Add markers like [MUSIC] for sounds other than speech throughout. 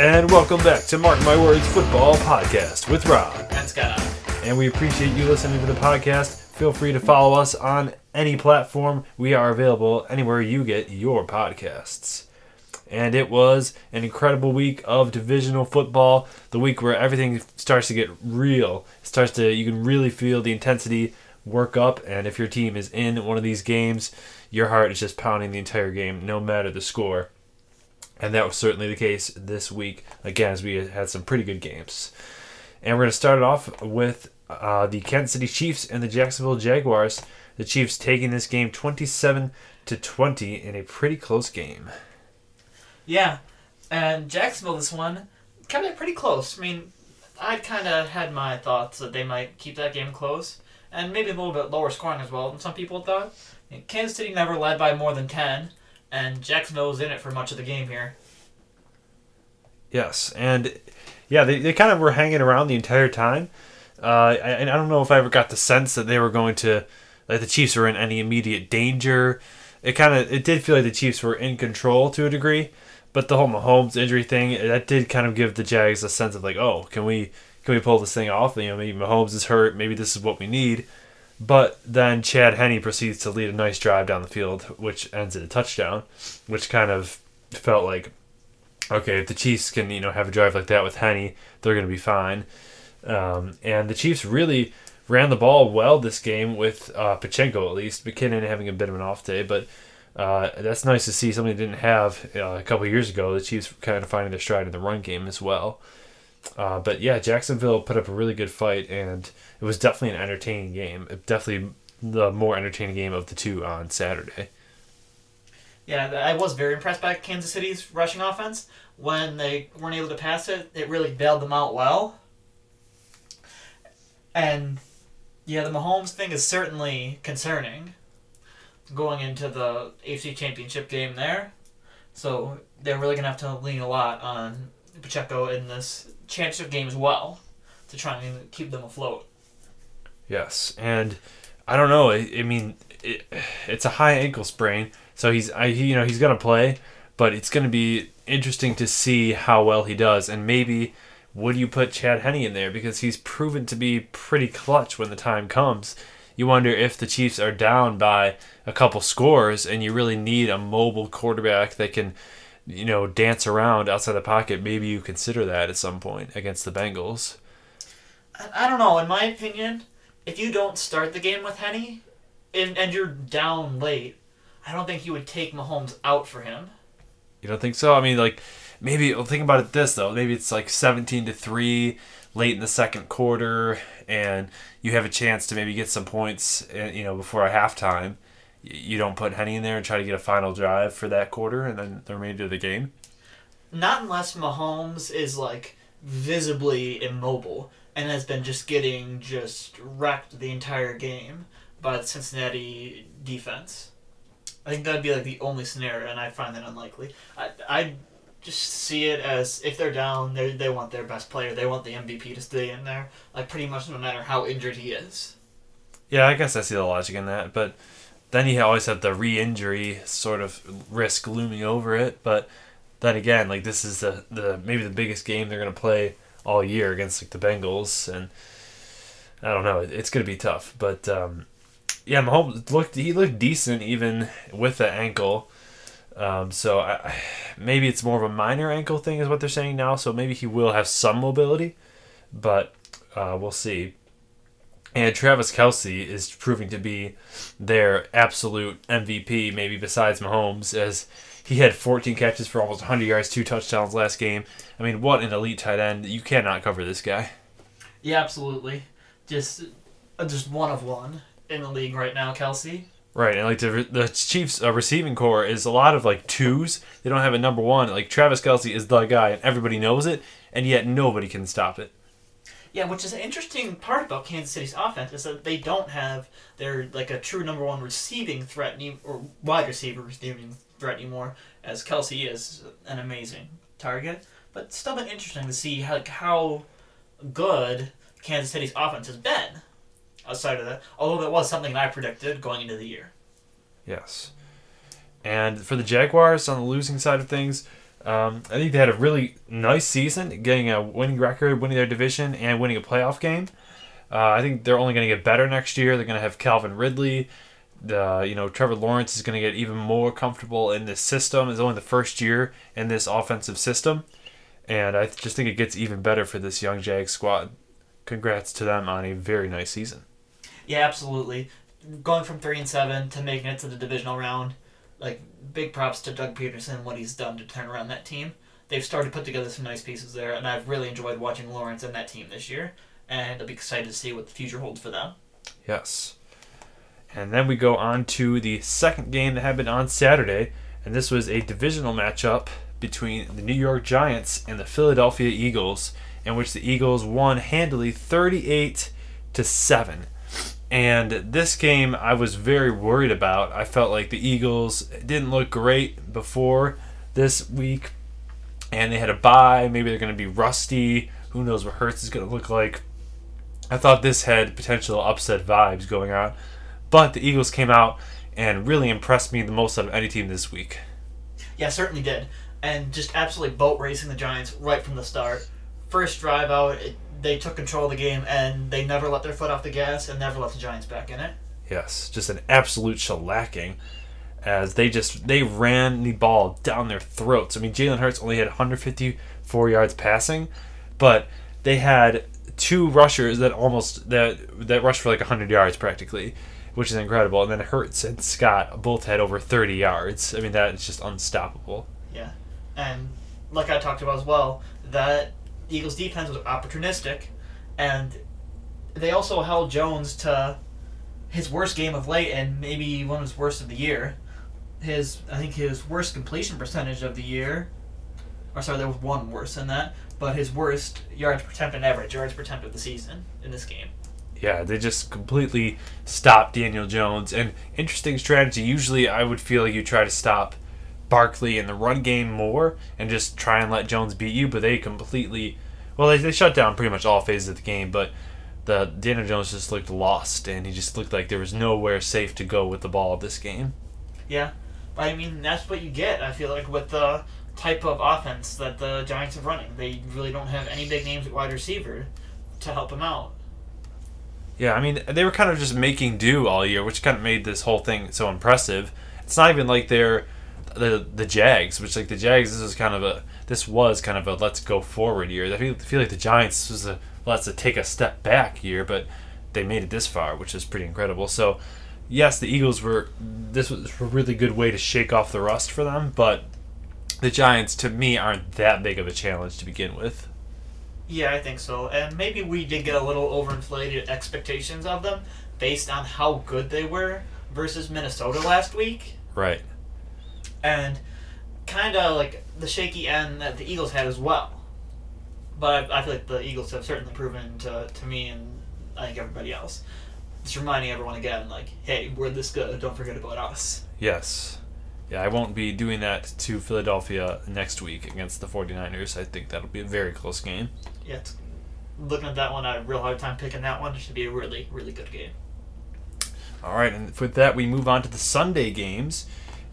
And welcome back to Mark My Words Football Podcast with Rob. And Scott. And we appreciate you listening to the podcast. Feel free to follow us on any platform. We are available anywhere you get your podcasts. And it was an incredible week of divisional football, the week where everything starts to get real. It starts to you can really feel the intensity work up and if your team is in one of these games, your heart is just pounding the entire game no matter the score. And that was certainly the case this week, again, as we had some pretty good games. And we're going to start it off with uh, the Kansas City Chiefs and the Jacksonville Jaguars. The Chiefs taking this game 27 to 20 in a pretty close game. Yeah, and Jacksonville, this one, it pretty close. I mean, I kind of had my thoughts that they might keep that game close, and maybe a little bit lower scoring as well than some people thought. Kansas City never led by more than 10, and Jacksonville was in it for much of the game here. Yes, and yeah, they, they kind of were hanging around the entire time. Uh, and I don't know if I ever got the sense that they were going to, that the Chiefs were in any immediate danger. It kind of, it did feel like the Chiefs were in control to a degree, but the whole Mahomes injury thing, that did kind of give the Jags a sense of like, oh, can we, can we pull this thing off? You know, maybe Mahomes is hurt, maybe this is what we need. But then Chad Henne proceeds to lead a nice drive down the field, which ends in a touchdown, which kind of felt like, okay, if the Chiefs can you know have a drive like that with Henne, they're going to be fine. Um, and the Chiefs really ran the ball well this game with uh, Pacheco at least. McKinnon having a bit of an off day, but uh, that's nice to see something they didn't have uh, a couple years ago. The Chiefs kind of finding their stride in the run game as well. Uh, but yeah, Jacksonville put up a really good fight, and it was definitely an entertaining game. Definitely the more entertaining game of the two on Saturday. Yeah, I was very impressed by Kansas City's rushing offense. When they weren't able to pass it, it really bailed them out well. And yeah, the Mahomes thing is certainly concerning going into the AFC Championship game there. So they're really going to have to lean a lot on Pacheco in this championship game as well to try and keep them afloat. Yes, and I don't know. I, I mean, it, it's a high ankle sprain, so he's I he, you know he's gonna play, but it's gonna be interesting to see how well he does, and maybe would you put Chad Henne in there because he's proven to be pretty clutch when the time comes. You wonder if the Chiefs are down by a couple scores and you really need a mobile quarterback that can, you know, dance around outside the pocket. Maybe you consider that at some point against the Bengals. I don't know. In my opinion, if you don't start the game with Henne, and, and you're down late, I don't think you would take Mahomes out for him. You don't think so? I mean, like maybe well, think about it this though. Maybe it's like seventeen to three late in the second quarter, and you have a chance to maybe get some points. eh, You know, before a halftime. You don't put Henne in there and try to get a final drive for that quarter, and then the remainder of the game. Not unless Mahomes is like visibly immobile and has been just getting just wrecked the entire game by the Cincinnati defense. I think that'd be like the only scenario, and I find that unlikely. I I just see it as if they're down, they they want their best player, they want the MVP to stay in there, like pretty much no matter how injured he is. Yeah, I guess I see the logic in that, but then you always have the re-injury sort of risk looming over it. But then again, like this is the the maybe the biggest game they're gonna play all year against like the Bengals, and I don't know, it- it's gonna be tough. But um, yeah, Mahomes looked he looked decent even with the ankle. Um, so I- maybe it's more of a minor ankle thing, is what they're saying now. So maybe he will have some mobility, but uh, we'll see. And Travis Kelce is proving to be their absolute MVP, maybe besides Mahomes, as he had 14 catches for almost 100 yards, two touchdowns last game. I mean, what an elite tight end! You cannot cover this guy. Yeah, absolutely. Just uh, just one of one in the league right now, Kelce. Right, and like the the Chiefs' uh, receiving core is a lot of like twos. They don't have a number one. Like Travis Kelce is the guy, and everybody knows it, and yet nobody can stop it. Yeah, which is an interesting part about Kansas City's offense is that they don't have their like a true number one receiving threat or wide receiver receiving threat anymore, as Kelce is an amazing target. But still been interesting to see how how good Kansas City's offense has been. Outside of that, although that was something I predicted going into the year. Yes. And for the Jaguars on the losing side of things, Um, I think they had a really nice season, getting a winning record, winning their division, and winning a playoff game. Uh, I think they're only going to get better next year. They're going to have Calvin Ridley. The you know Trevor Lawrence is going to get even more comfortable in this system. It's only the first year in this offensive system, and I just think it gets even better for this young Jag squad. Congrats to them on a very nice season. Yeah, absolutely. Going from three and seven to making it to the divisional round, like big props to Doug Pederson what he's done to turn around that team. They've started to put together some nice pieces there, and I've really enjoyed watching Lawrence and that team this year. And I'll be excited to see what the future holds for them. Yes. And then we go on to the second game that happened on Saturday, and this was a divisional matchup between the New York Giants and the Philadelphia Eagles, in which the Eagles won handily 38 to 7. And this game I was very worried about. I felt like the Eagles didn't look great before this week, and they had a bye. Maybe they're going to be rusty. Who knows what Hurts is going to look like. I thought this had potential upset vibes going on. But the Eagles came out and really impressed me the most out of any team this week. Yeah, certainly did. And just absolutely boat racing the Giants right from the start. First drive out, it, they took control of the game and they never let their foot off the gas and never let the Giants back in it. Yes, just an absolute shellacking as they just they ran the ball down their throats. I mean, Jalen Hurts only had 154 yards passing, but they had two rushers that almost that that rushed for like 100 yards practically which is incredible. And then Hurts and Scott both had over 30 yards. I mean, that is just unstoppable. Yeah. And like I talked about as well, that Eagles defense was opportunistic, and they also held Jones to his worst game of late and maybe one of his worst of the year. His, I think his worst completion percentage of the year, or sorry, there was one worse than that, but his worst yards per attempt and average yards per attempt of the season in this game yeah, they just completely stopped Daniel Jones. And interesting strategy. Usually, I would feel like you try to stop Barkley in the run game more and just try and let Jones beat you, but they completely. Well, they, they shut down pretty much all phases of the game, but the Daniel Jones just looked lost, and he just looked like there was nowhere safe to go with the ball this game. Yeah, I mean that's what you get. I feel like with the type of offense that the Giants are running, they really don't have any big names at wide receiver to help them out. Yeah, I mean, they were kind of just making do all year, which kind of made this whole thing so impressive. It's not even like they're the the Jags, which like the Jags, this is kind of a this was kind of a let's go forward year. I feel, feel like the Giants was a let's take a step back year, but they made it this far, which is pretty incredible. So, yes, the Eagles were this was a really good way to shake off the rust for them, but the Giants to me aren't that big of a challenge to begin with. Yeah, I think so. And maybe we did get a little overinflated expectations of them based on how good they were versus Minnesota last week. Right. And kind of like the shaky end that the Eagles had as well. But I, I feel like the Eagles have certainly proven to, to me and I think everybody else. Just reminding everyone again, like, hey, we're this good. Don't forget about us. Yes yeah, I won't be doing that to Philadelphia next week against the 49ers. I think that'll be a very close game. Yeah, looking at that one, I had a real hard time picking that one. It should be a really, really good game. All right, and with that, we move on to the Sunday games,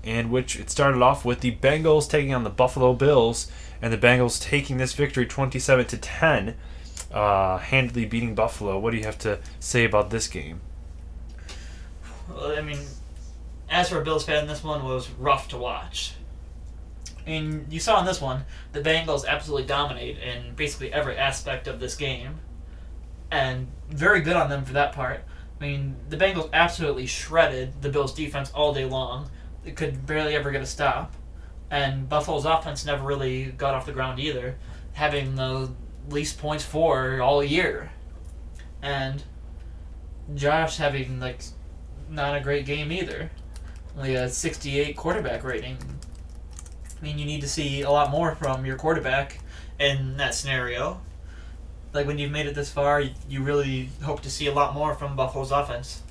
in which it started off with the Bengals taking on the Buffalo Bills, and the Bengals taking this victory 27 to 10, uh, handily beating Buffalo. What do you have to say about this game? Well, I mean, as for a Bills fan, this one was rough to watch. And you saw in this one, the Bengals absolutely dominate in basically every aspect of this game. And very good on them for that part. I mean, the Bengals absolutely shredded the Bills' defense all day long. Could barely ever get a stop. And Buffalo's offense never really got off the ground either, having the least points for all year. And Josh having, like, not a great game either only a 68 quarterback rating. I mean, you need to see a lot more from your quarterback in that scenario. Like when you've made it this far, you really hope to see a lot more from Buffalo's offense.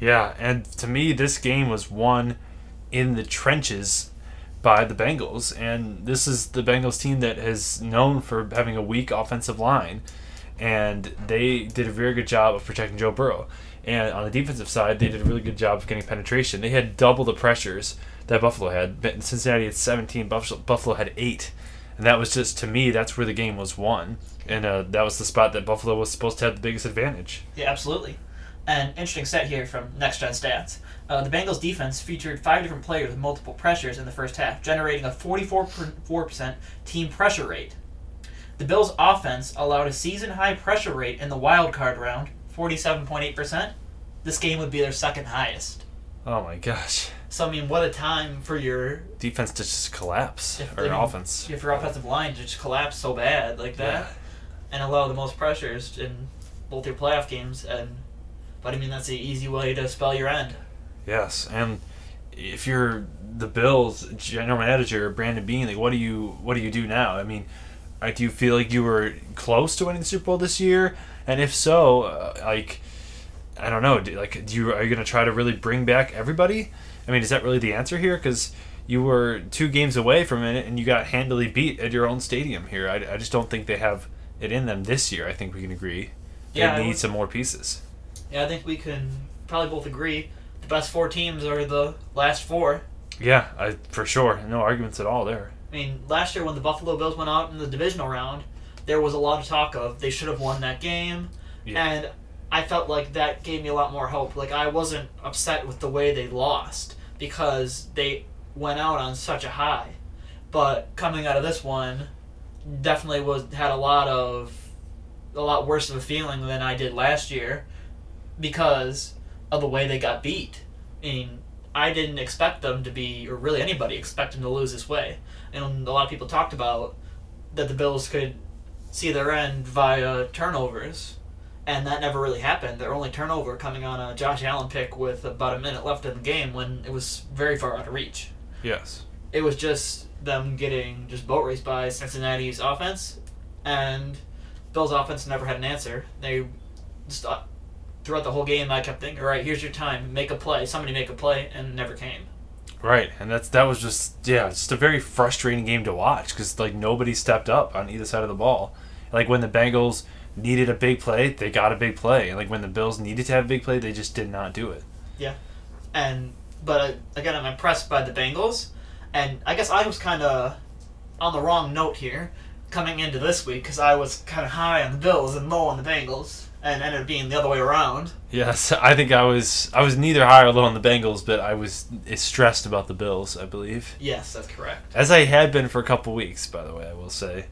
Yeah, and to me, this game was won in the trenches by the Bengals, and this is the Bengals team that is known for having a weak offensive line, and they did a very good job of protecting Joe Burrow. And on the defensive side, they did a really good job of getting penetration. They had double the pressures that Buffalo had. Cincinnati had 17, Buffalo, Buffalo had 8. And that was just, to me, that's where the game was won. And uh, that was the spot that Buffalo was supposed to have the biggest advantage. Yeah, absolutely. An interesting set here from Next Gen Stats. Uh, the Bengals defense featured five different players with multiple pressures in the first half, generating a 44% team pressure rate. The Bills' offense allowed a season high pressure rate in the wild card round, 47.8%. This game would be their second highest. Oh my gosh. So, I mean, what a time for your Defense to just collapse. If- or I mean, offense. if your offensive line to just collapse so bad like that Yeah. and allow the most pressures in both your playoff games. And but I mean, that's the easy way to spell your end. Yes, and if you're the Bills general manager Brandon Beane, like what do you what do you do now? I mean, uh, do you feel like you were close to winning the Super Bowl this year? And if so, uh, like I don't know, do, like do you are you going to try to really bring back everybody? I mean, is that really the answer here? Because you were two games away from it, and you got handily beat at your own stadium here. I, I just don't think they have it in them this year. I think we can agree. They Yeah, need would- some more pieces. Yeah, I think we can probably both agree the best four teams are the last four. Yeah, I, for sure. No arguments at all there. I mean, last year when the Buffalo Bills went out in the divisional round, there was a lot of talk of they should have won that game, Yeah. and I felt like that gave me a lot more hope. Like I wasn't upset with the way they lost because they went out on such a high, but coming out of this one, definitely was had a lot of a lot worse of a feeling than I did last year because of the way they got beat. I mean, I didn't expect them to be, or really anybody expect them to lose this way. And a lot of people talked about that the Bills could see their end via turnovers, and that never really happened. Their only turnover coming on a Josh Allen pick with about a minute left in the game when it was very far out of reach. Yes. It was just them getting just boat raced by Cincinnati's offense, and Bills' offense never had an answer. They just uh, throughout the whole game, I kept thinking, "All right, here's your time. Make a play. Somebody make a play," and never came. Right, and that's that was just yeah, just a very frustrating game to watch because like nobody stepped up on either side of the ball. Like when the Bengals needed a big play, they got a big play, like when the Bills needed to have a big play, they just did not do it. Yeah, and but uh, again, I'm impressed by the Bengals, and I guess I was kind of on the wrong note here coming into this week because I was kind of high on the Bills and low on the Bengals, and ended up being the other way around. Yes, I think I was I was neither high or low on the Bengals, but I was stressed about the Bills. I believe, Yes, that's correct. as I had been for a couple weeks, by the way, I will say.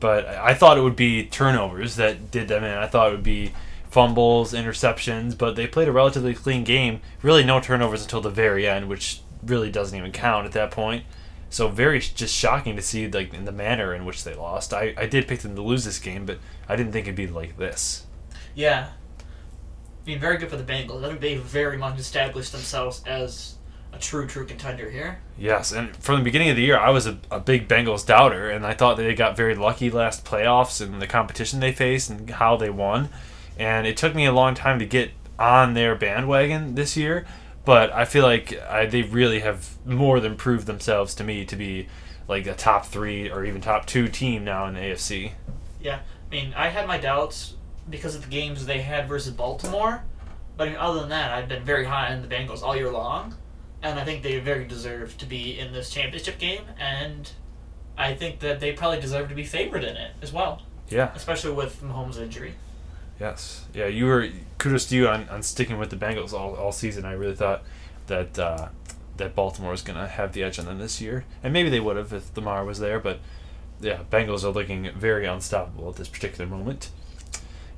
But I thought it would be turnovers that did them in. I thought it would be fumbles, interceptions, but they played a relatively clean game. Really, no turnovers until the very end, which really doesn't even count at that point. So very just shocking to see like in the manner in which they lost. I, I did pick them to lose this game, but I didn't think it'd be like this. Yeah. I mean, very good for the Bengals. I think they very much established themselves as a true, true contender here. Yes, and from the beginning of the year, I was a, a big Bengals doubter, and I thought they got very lucky last playoffs and the competition they faced and how they won. And it took me a long time to get on their bandwagon this year, but I feel like I, they really have more than proved themselves to me to be like a top three or even top two team now in the AFC. Yeah, I mean, I had my doubts because of the games they had versus Baltimore, but I mean, other than that, I've been very high on the Bengals all year long, and I think they very deserve to be in this championship game, and I think that they probably deserve to be favored in it as well, Yeah. especially with Mahomes' injury. Yes. Yeah, you were kudos to you on, on sticking with the Bengals all, all season. I really thought that uh, that Baltimore was going to have the edge on them this year. And maybe they would have if Lamar was there, but yeah, Bengals are looking very unstoppable at this particular moment.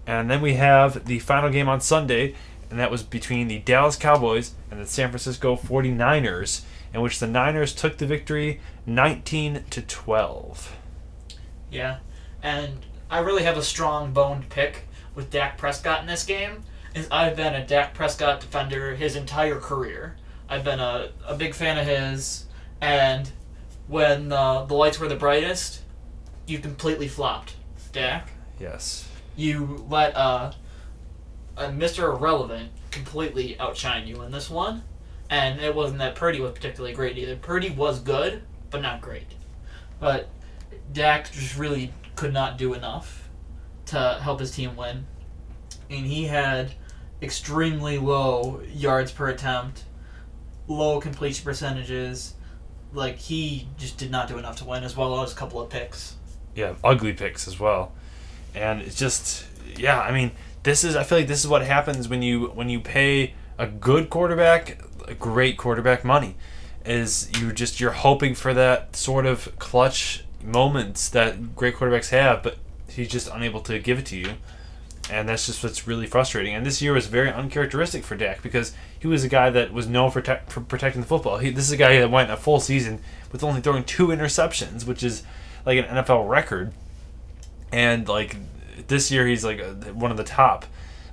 And then we have the final game on Sunday, and that was between the Dallas Cowboys and the San Francisco 49ers, in which the Niners took the victory 19 to 12. Yeah, and I really have a strong boned pick with Dak Prescott in this game. Is I've been a Dak Prescott defender his entire career. I've been a, a big fan of his, and when uh, the lights were the brightest, you completely flopped, Dak. Yes. You let uh, a Mr. Irrelevant completely outshine you in this one, and it wasn't that Purdy was particularly great either. Purdy was good, but not great. But Dak just really could not do enough to help his team win. And he had extremely low yards per attempt, low completion percentages. Like he just did not do enough to win, as well as a couple of picks. Yeah, ugly picks as well, and it's just yeah. I mean, this is I feel like this is what happens when you when you pay a good quarterback a great quarterback money. Is you just you're hoping for that sort of clutch moments that great quarterbacks have, but he's just unable to give it to you. And that's just what's really frustrating. And this year was very uncharacteristic for Dak because he was a guy that was known for, te- for protecting the football. He, this is a guy that went a full season with only throwing two interceptions, which is like an NFL record. And like this year, he's like one of the top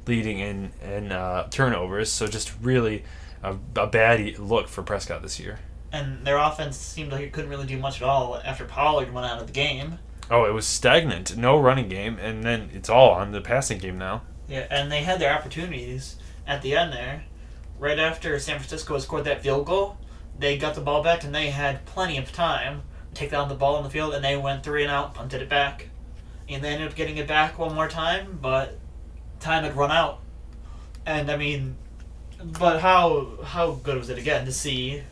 leading in in uh, turnovers. So just really a, a bad look for Prescott this year. And their offense seemed like it couldn't really do much at all after Pollard went out of the game. Oh, it was stagnant. No running game, and then it's all on the passing game now. Yeah, and they had their opportunities at the end there. Right after San Francisco scored that field goal, they got the ball back and they had plenty of time to take down the ball on the field, and they went three and out, punted it back. And they ended up getting it back one more time, but time had run out. And I mean, but how how good was it again to see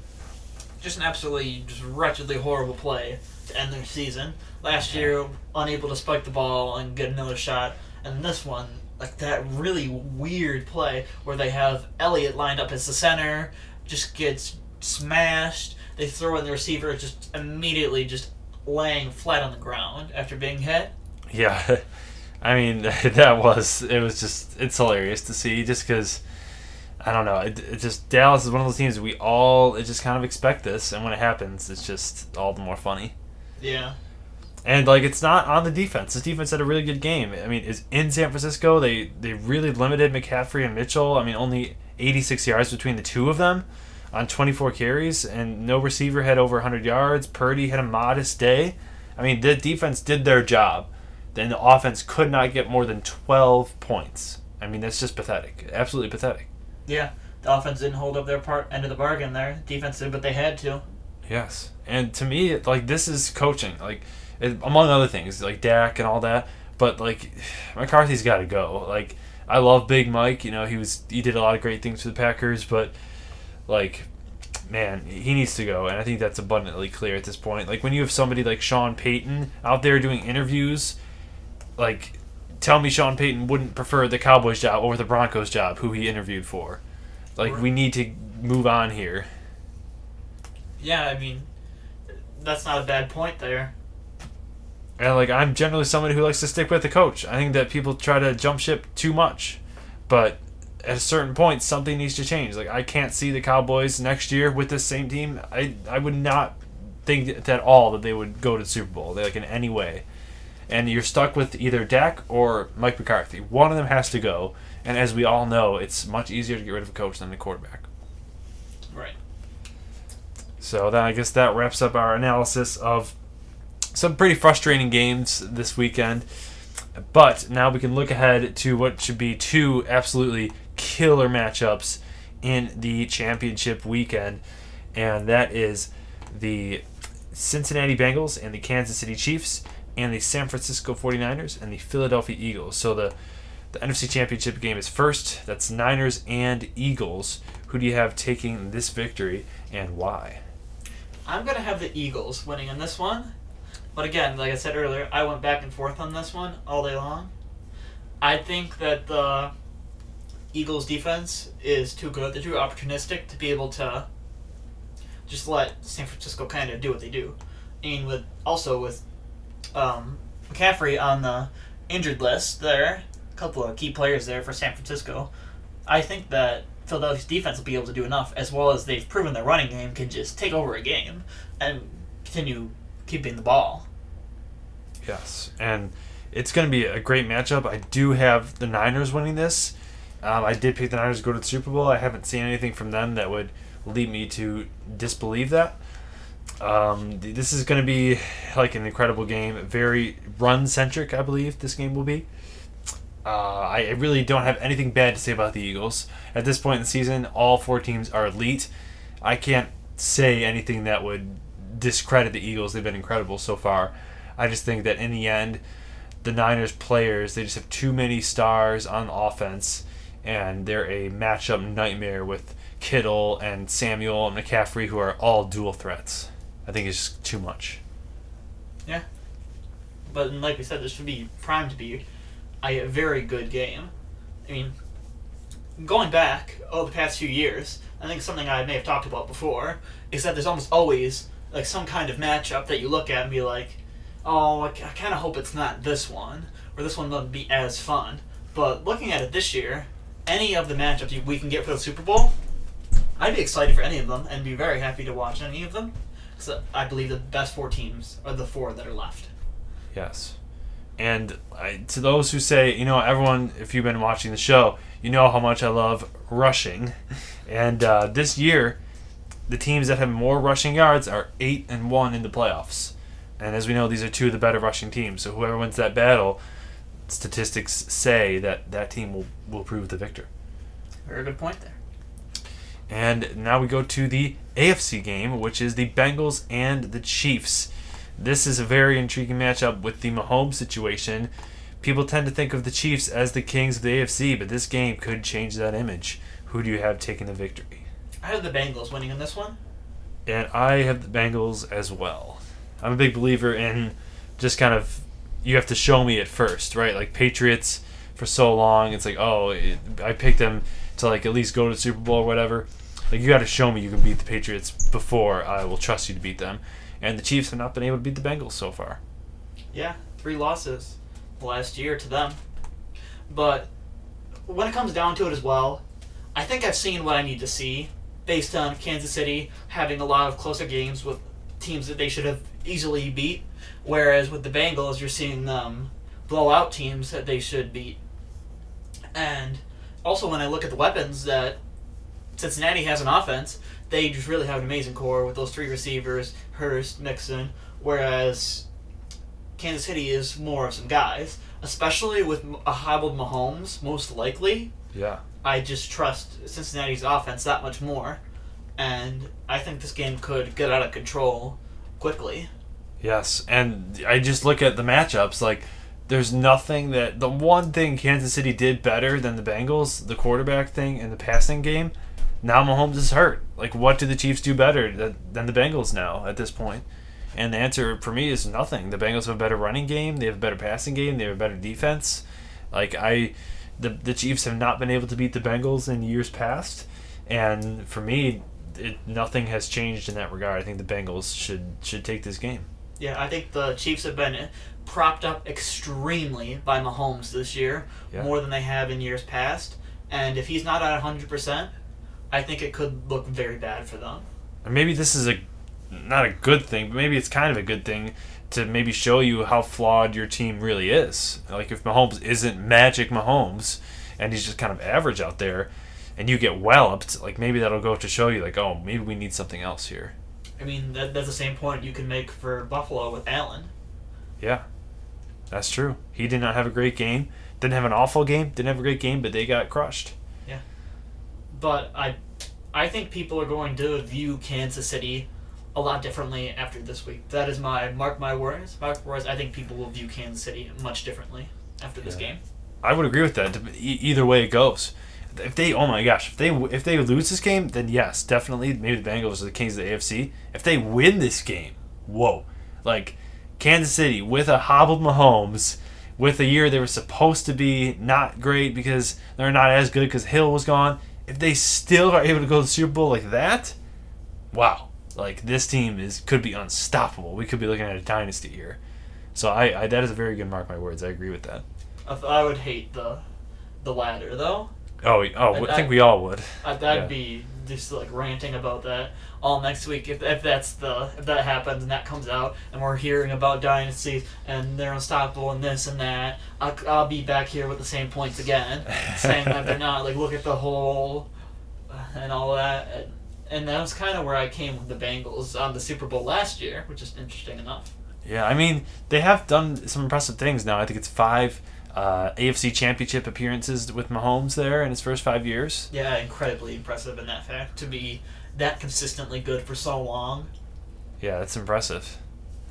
just an absolutely just wretchedly horrible play to end their season? Last year, unable to spike the ball and get another shot, and this one, like that really weird play where they have Elliott lined up as the center, just gets smashed. They throw in the receiver, just immediately just laying flat on the ground after being hit. Yeah, [LAUGHS] I mean [LAUGHS] that was it was just it's hilarious to see just because I don't know. It, it, just Dallas is one of those teams we all it just kind of expect this, and when it happens, it's just all the more funny. Yeah. And like it's not on the defense. The defense had a really good game. I mean, is in San Francisco. They they really limited McCaffrey and Mitchell. I mean, only 86 yards between the two of them on 24 carries, and no receiver had over 100 yards. Purdy had a modest day. I mean, the defense did their job. Then the offense could not get more than 12 points. I mean, that's just pathetic. Absolutely pathetic. Yeah, the offense didn't hold up their part end of the bargain there. Defense did, but they had to. Yes, and to me, like this is coaching, like it, among other things, like Dak and all that. But like [SIGHS] McCarthy's got to go. Like I love Big Mike. You know, he was he did a lot of great things for the Packers, but like man, he needs to go, and I think that's abundantly clear at this point. Like when you have somebody like Sean Payton out there doing interviews, like tell me Sean Payton wouldn't prefer the Cowboys job over the Broncos job, who he interviewed for. Like we need to move on here. Yeah, I mean, that's not a bad point there. And like I'm generally somebody who likes to stick with the coach. I think that people try to jump ship too much, but at a certain point something needs to change. Like I can't see the Cowboys next year with this same team. I I would not think at all that they would go to the Super Bowl. They like in any way and you're stuck with either Dak or Mike McCarthy. One of them has to go, and as we all know, it's much easier to get rid of a coach than a quarterback. Right. So then I guess that wraps up our analysis of some pretty frustrating games this weekend. But now we can look ahead to what should be two absolutely killer matchups in the championship weekend, and that is the Cincinnati Bengals and the Kansas City Chiefs and the San Francisco 49ers and the Philadelphia Eagles. So the the NFC Championship game is first. That's Niners and Eagles. Who do you have taking this victory and why? I'm going to have the Eagles winning in this one. But again, like I said earlier, I went back and forth on this one all day long. I think that the Eagles defense is too good. They're too opportunistic to be able to just let San Francisco kind of do what they do. And with also with um, McCaffrey on the injured list there, a couple of key players there for San Francisco. I think that Philadelphia's defense will be able to do enough, as well as they've proven their running game can just take over a game and continue keeping the ball. Yes, and it's going to be a great matchup. I do have the Niners winning this. Um, I did pick the Niners to go to the Super Bowl. I haven't seen anything from them that would lead me to disbelieve that. Um, this is going to be like an incredible game. Very run centric, I believe this game will be. Uh, I really don't have anything bad to say about the Eagles. At this point in the season, all four teams are elite. I can't say anything that would discredit the Eagles. They've been incredible so far. I just think that in the end, the Niners players, they just have too many stars on offense, and they're a matchup nightmare with Kittle and Samuel and McCaffrey, who are all dual threats. I think it's too much. Yeah. But like we said, this should be primed to be a very good game. I mean, going back over the past few years, I think something I may have talked about before is that there's almost always like some kind of matchup that you look at and be like, oh, I, kind of hope it's not this one, or this one won't be as fun. But looking at it this year, any of the matchups we can get for the Super Bowl, I'd be excited for any of them and be very happy to watch any of them. Because I believe the best four teams are the four that are left. Yes. And I, to those who say, you know, everyone, if you've been watching the show, you know how much I love rushing. [LAUGHS] And uh, this year, the teams that have more rushing yards are eight and one in the playoffs. And as we know, these are two of the better rushing teams. So whoever wins that battle, statistics say that that team will, will prove the victor. Very good point there. And now we go to the AFC game, which is the Bengals and the Chiefs. This is a very intriguing matchup with the Mahomes situation. People tend to think of the Chiefs as the kings of the AFC, but this game could change that image. Who do you have taking the victory? I have the Bengals winning in this one. And I have the Bengals as well. I'm a big believer in just kind of you have to show me it first, right? Like Patriots for so long, it's like oh, it, I picked them to like at least go to the Super Bowl or whatever. Like you got to show me you can beat the Patriots before I will trust you to beat them. And the Chiefs have not been able to beat the Bengals so far. Yeah, three losses last year to them. But when it comes down to it as well, I think I've seen what I need to see based on Kansas City having a lot of closer games with teams that they should have easily beat. Whereas with the Bengals, you're seeing them blow out teams that they should beat. And also, when I look at the weapons that Cincinnati has an offense, they just really have an amazing core with those three receivers, Hurst, Mixon, whereas Kansas City is more of some guys, especially with a hobbled Mahomes, most likely. Yeah. I just trust Cincinnati's offense that much more, and I think this game could get out of control quickly. Yes, and I just look at the matchups like there's nothing that the one thing Kansas City did better than the Bengals, the quarterback thing and the passing game. Now Mahomes is hurt. Like, what do the Chiefs do better than, than the Bengals now at this point? And the answer for me is nothing. The Bengals have a better running game. They have a better passing game. They have a better defense. Like I, the the Chiefs have not been able to beat the Bengals in years past, and for me, it, nothing has changed in that regard. I think the Bengals should should take this game. Yeah, I think the Chiefs have been propped up extremely by Mahomes this year, Yeah. more than they have in years past. And if he's not at 100%, I think it could look very bad for them. And maybe this is a not a good thing, but maybe it's kind of a good thing to maybe show you how flawed your team really is. Like if Mahomes isn't magic Mahomes and he's just kind of average out there and you get walloped, like maybe that'll go to show you like, oh, maybe we need something else here. I mean, that, that's the same point you can make for Buffalo with Allen. Yeah. That's true. He did not have a great game. Didn't have an awful game, didn't have a great game, but they got crushed. But I, I think people are going to view Kansas City a lot differently after this week. That is my mark my words. Mark my words. I think people will view Kansas City much differently after this Yeah. game. I would agree with that. E- either way it goes. If they, oh my gosh, if they if they lose this game, then yes, definitely, maybe the Bengals are the kings of the AFC. If they win this game, whoa, like Kansas City with a hobbled Mahomes, with a year they were supposed to be not great because they're not as good because Hill was gone. If they still are able to go to the Super Bowl like that, wow, like this team is could be unstoppable. We could be looking at a dynasty here. So I, I that is a very good mark my words. I agree with that. I, I would hate the, the latter though. Oh, oh, I, I- think we all would. I, that'd Yeah. be just like ranting about that all next week if, if that's the if that happens and that comes out and we're hearing about dynasties and they're unstoppable and this and that I'll, I'll be back here with the same points again saying that they're not like look at the whole uh, and all that and, and that was kind of where I came with the Bengals on the Super Bowl last year which is interesting enough Yeah, I mean they have done some impressive things now. I think it's five uh, AFC Championship appearances with Mahomes there in his first five years. yeah incredibly impressive in that fact to be that consistently good for so long Yeah, that's impressive.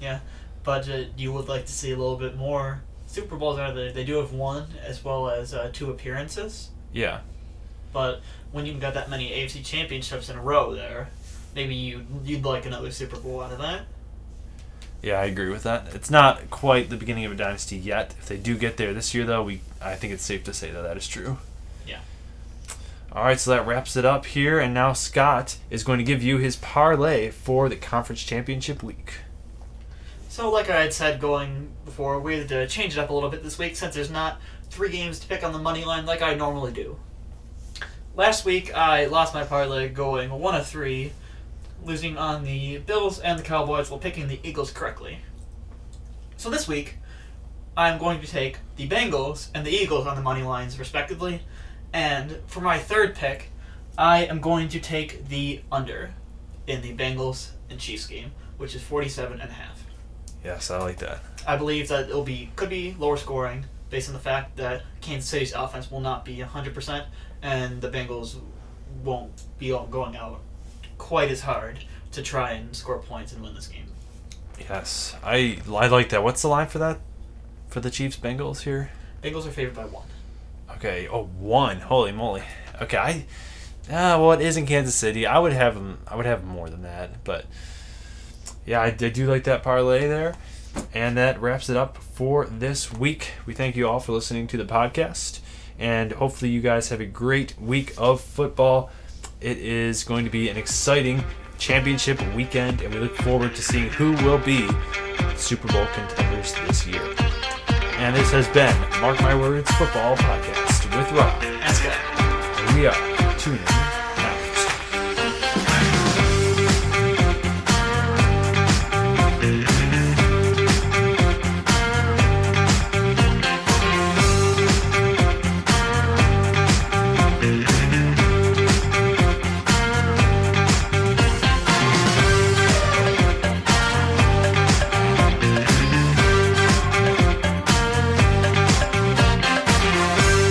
Yeah, but uh, you would like to see a little bit more. Super Bowls are the, they do have one as well as uh, two appearances. Yeah, But when you've got that many AFC championships in a row there, maybe you you'd like another Super Bowl out of that. Yeah, I agree with that. It's not quite the beginning of a dynasty yet. If they do get there this year, though, we I think it's safe to say that that is true. All right, so that wraps it up here, and now Scott is going to give you his parlay for the conference championship week. So, like I had said going before, we had to change it up a little bit this week since there's not three games to pick on the money line like I normally do. Last week, I lost my parlay going one of three, losing on the Bills and the Cowboys while picking the Eagles correctly. So this week, I'm going to take the Bengals and the Eagles on the money lines respectively, and for my third pick, I am going to take the under in the Bengals and Chiefs game, which is 47 and a half. Yes, I like that. I believe that it'll be could be lower scoring based on the fact that Kansas City's offense will not be 100% and the Bengals won't be all going out quite as hard to try and score points and win this game. Yes, I I like that. What's the line for that? For the Chiefs Bengals here? Bengals are favored by one. Okay. Oh, one. Holy moly. Okay. I. Ah, well, it is in Kansas City. I would have them. I would have more than that, but yeah, I, I do like that parlay there. And that wraps it up for this week. We thank you all for listening to the podcast, and hopefully you guys have a great week of football. It is going to be an exciting championship weekend, and we look forward to seeing who will be Super Bowl contenders this year. And this has been Mark My Words Football Podcast with Rob. And Scott. We are tuning